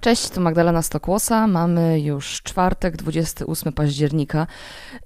Cześć, tu Magdalena Stokłosa. Mamy już czwartek, 28 października.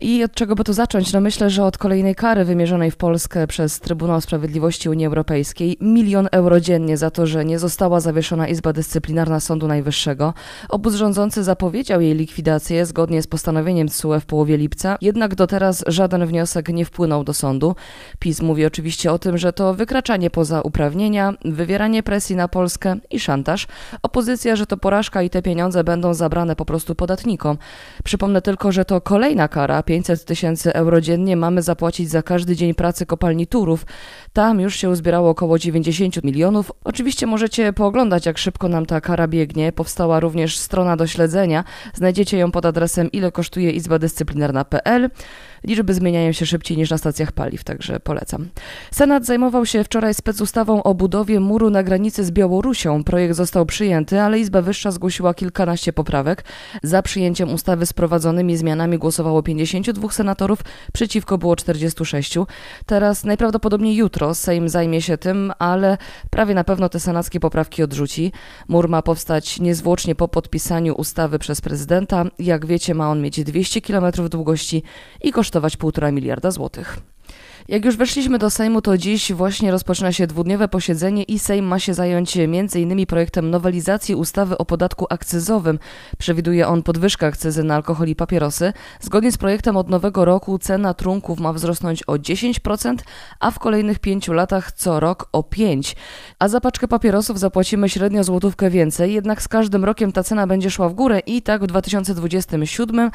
I od czego by tu zacząć? No myślę, że od kolejnej kary wymierzonej w Polskę przez Trybunał Sprawiedliwości Unii Europejskiej. Milion euro dziennie za to, że nie została zawieszona Izba Dyscyplinarna Sądu Najwyższego. Obóz rządzący zapowiedział jej likwidację zgodnie z postanowieniem TSUE w połowie lipca, jednak do teraz żaden wniosek nie wpłynął do sądu. PiS mówi oczywiście o tym, że to wykraczanie poza uprawnienia, wywieranie presji na Polskę i szantaż. Opozycja, że to porażka i te pieniądze będą zabrane po prostu podatnikom. Przypomnę tylko, że to kolejna kara, 500 tysięcy euro dziennie mamy zapłacić za każdy dzień pracy kopalni Turów. Tam już się uzbierało około 90 milionów. Oczywiście możecie pooglądać, jak szybko nam ta kara biegnie. Powstała również strona do śledzenia. Znajdziecie ją pod adresem ile kosztuje izba dyscyplinarna.pl. Liczby zmieniają się szybciej niż na stacjach paliw, także polecam. Senat zajmował się wczoraj specustawą o budowie muru na granicy z Białorusią. Projekt został przyjęty, ale Izba Wyższa zgłosiła kilkanaście poprawek. Za przyjęciem ustawy z prowadzonymi zmianami głosowało 52 senatorów, przeciwko było 46. Teraz najprawdopodobniej jutro Sejm zajmie się tym, ale prawie na pewno te senackie poprawki odrzuci. Mur ma powstać niezwłocznie po podpisaniu ustawy przez prezydenta. Jak wiecie, ma on mieć 200 km długości i kosztować 1,5 miliarda złotych. Jak już weszliśmy do Sejmu, to dziś właśnie rozpoczyna się dwudniowe posiedzenie i Sejm ma się zająć m.in. projektem nowelizacji ustawy o podatku akcyzowym. Przewiduje on podwyżkę akcyzy na alkohol i papierosy. Zgodnie z projektem od nowego roku cena trunków ma wzrosnąć o 10%, a w kolejnych pięciu latach co rok o 5%. A za paczkę papierosów zapłacimy średnio złotówkę więcej, jednak z każdym rokiem ta cena będzie szła w górę i tak w 2027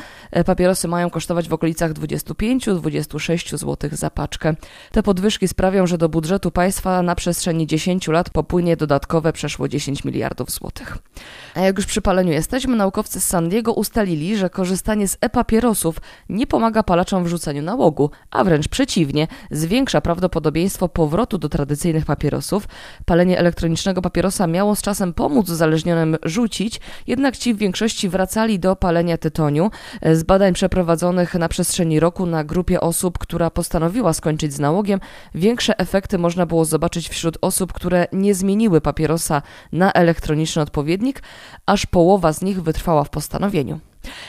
papierosy mają kosztować w okolicach 25-26 zł za paczkę. Te podwyżki sprawią, że do budżetu państwa na przestrzeni 10 lat popłynie dodatkowe przeszło 10 miliardów złotych. A jak już przy paleniu jesteśmy, naukowcy z San Diego ustalili, że korzystanie z e-papierosów nie pomaga palaczom w rzuceniu nałogu, a wręcz przeciwnie, zwiększa prawdopodobieństwo powrotu do tradycyjnych papierosów. Palenie elektronicznego papierosa miało z czasem pomóc uzależnionym rzucić, jednak ci w większości wracali do palenia tytoniu. Z badań przeprowadzonych na przestrzeni roku na grupie osób, która postanowiła skończyć skończyć z nałogiem, większe efekty można było zobaczyć wśród osób, które nie zmieniły papierosa na elektroniczny odpowiednik, aż połowa z nich wytrwała w postanowieniu.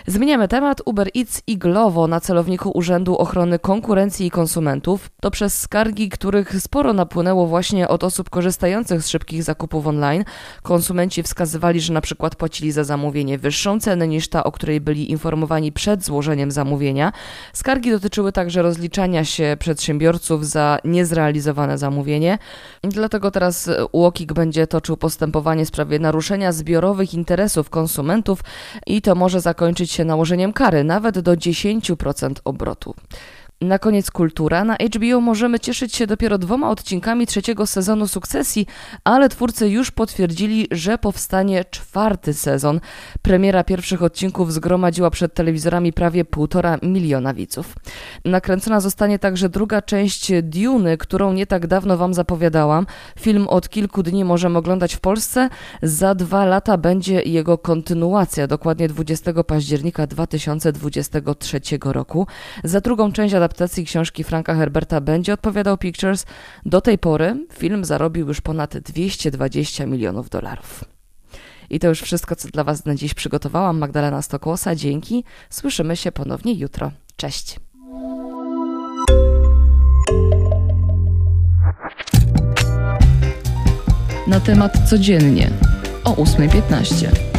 Zmieniamy temat. Uber Eats i Glovo na celowniku Urzędu Ochrony Konkurencji i Konsumentów. To przez skargi, których sporo napłynęło właśnie od osób korzystających z szybkich zakupów online. Konsumenci wskazywali, że na przykład płacili za zamówienie wyższą cenę niż ta, o której byli informowani przed złożeniem zamówienia. Skargi dotyczyły także rozliczania się przedsiębiorców za niezrealizowane zamówienie. Dlatego teraz UOKiK będzie toczył postępowanie w sprawie naruszenia zbiorowych interesów konsumentów i to może zakończyć zakończyć się nałożeniem kary nawet do 10% obrotu. Na koniec kultura. Na HBO możemy cieszyć się dopiero dwoma odcinkami trzeciego sezonu sukcesji, ale twórcy już potwierdzili, że powstanie czwarty sezon. Premiera pierwszych odcinków zgromadziła przed telewizorami prawie półtora miliona widzów. Nakręcona zostanie także druga część Dune, którą nie tak dawno Wam zapowiadałam. Film od kilku dni możemy oglądać w Polsce. Za dwa lata będzie jego kontynuacja, dokładnie 20 października 2023 roku. Za drugą część adaptacji książki Franka Herberta będzie odpowiadał Pictures. Do tej pory film zarobił już ponad 220 milionów dolarów. I to już wszystko, co dla Was na dziś przygotowałam. Magdalena Stokłosa, dzięki. Słyszymy się ponownie jutro. Cześć. Na temat codziennie o 8.15.